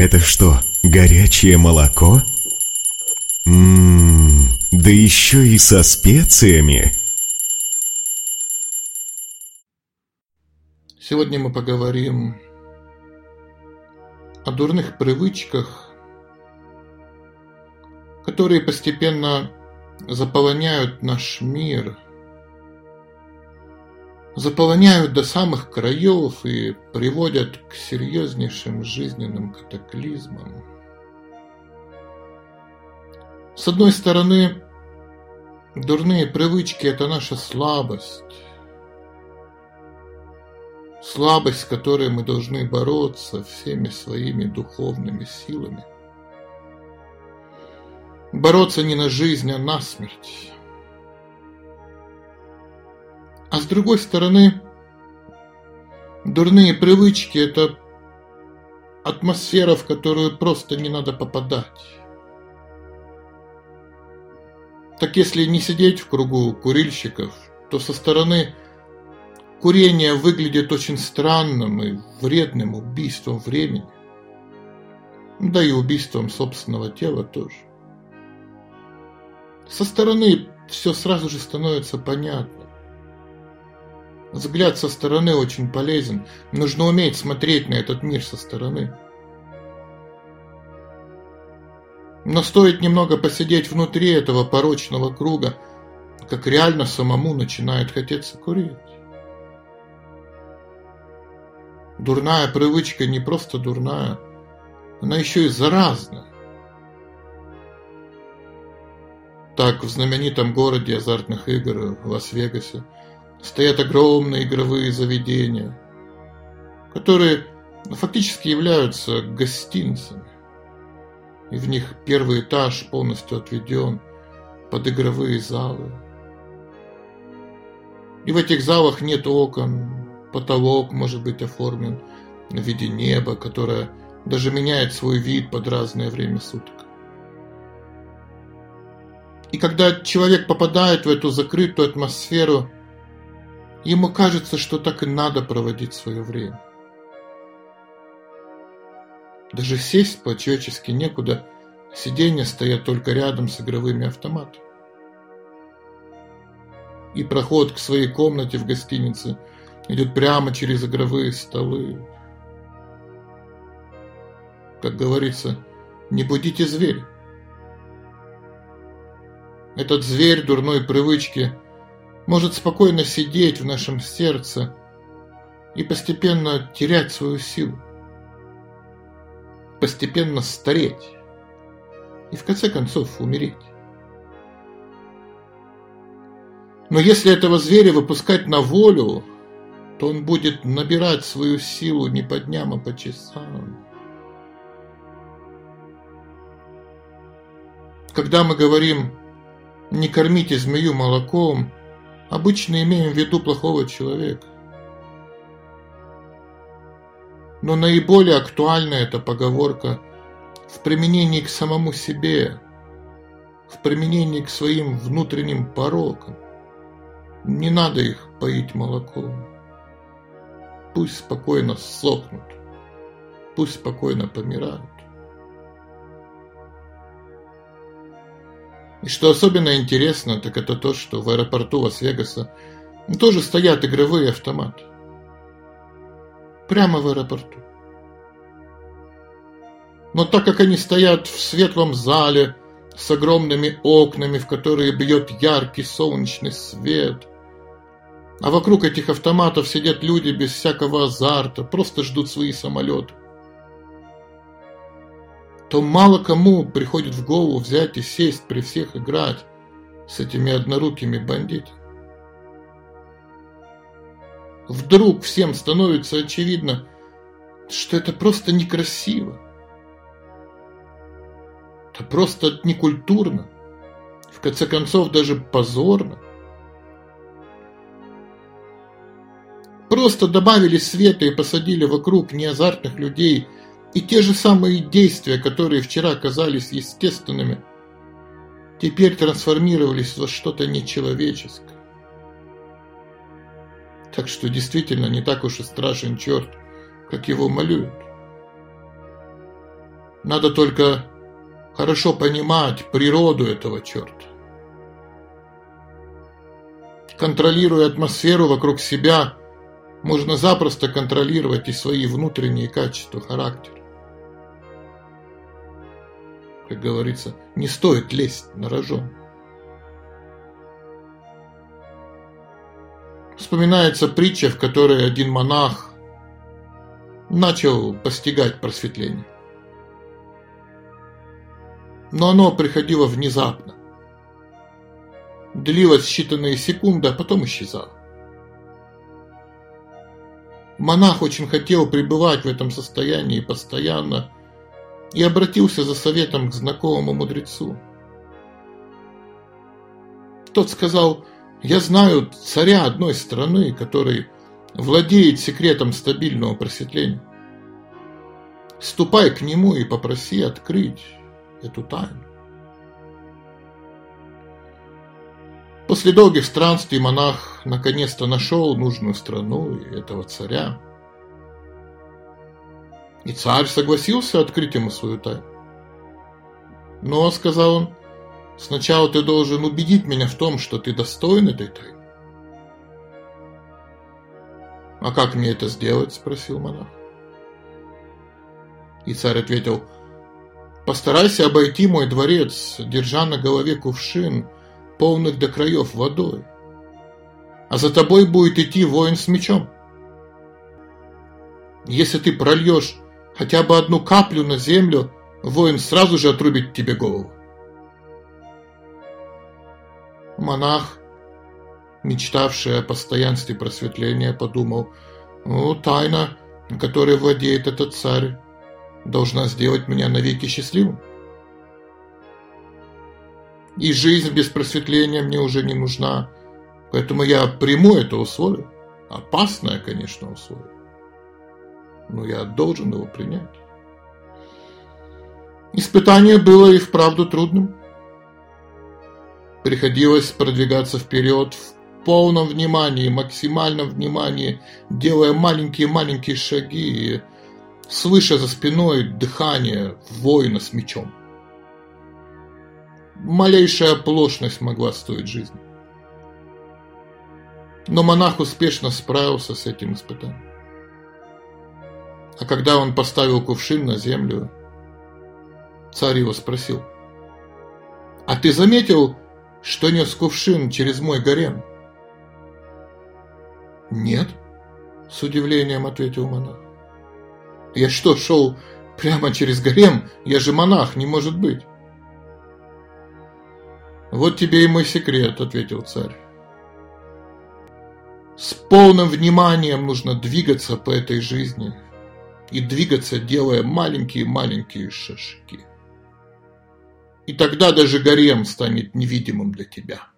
Это что, горячее молоко? Ммм, да еще и со специями. Сегодня мы поговорим о дурных привычках, которые постепенно заполоняют наш мир – заполоняют до самых краев и приводят к серьезнейшим жизненным катаклизмам. С одной стороны, дурные привычки – это наша слабость. Слабость, с которой мы должны бороться всеми своими духовными силами. Бороться не на жизнь, а на смерть. Другой стороны, дурные привычки – это атмосфера, в которую просто не надо попадать. Так если не сидеть в кругу курильщиков, то со стороны курение выглядит очень странным и вредным убийством времени. Да и убийством собственного тела тоже. Со стороны все сразу же становится понятно. Взгляд со стороны очень полезен. Нужно уметь смотреть на этот мир со стороны. Но стоит немного посидеть внутри этого порочного круга, как реально самому начинает хотеться курить. Дурная привычка не просто дурная, она еще и заразная. Так в знаменитом городе азартных игр Лас-Вегасе стоят огромные игровые заведения, которые фактически являются гостиницами. И в них первый этаж полностью отведен под игровые залы. И в этих залах нет окон, потолок может быть оформлен в виде неба, которое даже меняет свой вид под разное время суток. И когда человек попадает в эту закрытую атмосферу Ему кажется, что так и надо проводить свое время. Даже сесть по-человечески некуда, сиденья стоят только рядом с игровыми автоматами. И проход к своей комнате в гостинице идет прямо через игровые столы. Как говорится, не будите зверя. Этот зверь дурной привычки – может спокойно сидеть в нашем сердце и постепенно терять свою силу, постепенно стареть и в конце концов умереть. Но если этого зверя выпускать на волю, то он будет набирать свою силу не по дням, а по часам. Когда мы говорим «не кормите змею молоком», обычно имеем в виду плохого человека. Но наиболее актуальна эта поговорка в применении к самому себе, в применении к своим внутренним порокам. Не надо их поить молоком. Пусть спокойно сохнут, пусть спокойно помирают. И что особенно интересно, так это то, что в аэропорту Лас-Вегаса тоже стоят игровые автоматы. Прямо в аэропорту. Но так как они стоят в светлом зале с огромными окнами, в которые бьет яркий солнечный свет, а вокруг этих автоматов сидят люди без всякого азарта, просто ждут свои самолеты, то мало кому приходит в голову взять и сесть при всех играть с этими однорукими бандитами. Вдруг всем становится очевидно, что это просто некрасиво. Это просто некультурно. В конце концов, даже позорно. Просто добавили света и посадили вокруг неазартных людей – и те же самые действия, которые вчера казались естественными, теперь трансформировались во что-то нечеловеческое. Так что действительно не так уж и страшен черт, как его малюют. Надо только хорошо понимать природу этого черта. Контролируя атмосферу вокруг себя, можно запросто контролировать и свои внутренние качества характера. Как говорится, не стоит лезть на рожон. Вспоминается притча, в которой один монах начал постигать просветление. Но оно приходило внезапно. Длилось считанные секунды, а потом исчезало. Монах очень хотел пребывать в этом состоянии постоянно и обратился за советом к знакомому мудрецу. Тот сказал, я знаю царя одной страны, который владеет секретом стабильного просветления. Ступай к нему и попроси открыть эту тайну. После долгих странствий монах наконец-то нашел нужную страну и этого царя. И царь согласился открыть ему свою тайну. Но, сказал он, сначала ты должен убедить меня в том, что ты достоин этой тайны. А как мне это сделать? Спросил монах. И царь ответил, постарайся обойти мой дворец, держа на голове кувшин – полных до краев водой, а за тобой будет идти воин с мечом. Если ты прольешь хотя бы одну каплю на землю, воин сразу же отрубит тебе голову. Монах, мечтавший о постоянстве просветления, подумал, ну, тайна, которой владеет этот царь, должна сделать меня навеки счастливым и жизнь без просветления мне уже не нужна. Поэтому я приму это условие. Опасное, конечно, условие. Но я должен его принять. Испытание было и вправду трудным. Приходилось продвигаться вперед в полном внимании, максимальном внимании, делая маленькие-маленькие шаги, слыша за спиной дыхание воина с мечом малейшая оплошность могла стоить жизни. Но монах успешно справился с этим испытанием. А когда он поставил кувшин на землю, царь его спросил, «А ты заметил, что нес кувшин через мой гарем?» «Нет», — с удивлением ответил монах. «Я что, шел прямо через гарем? Я же монах, не может быть». «Вот тебе и мой секрет», — ответил царь. С полным вниманием нужно двигаться по этой жизни и двигаться, делая маленькие-маленькие шажки. И тогда даже гарем станет невидимым для тебя.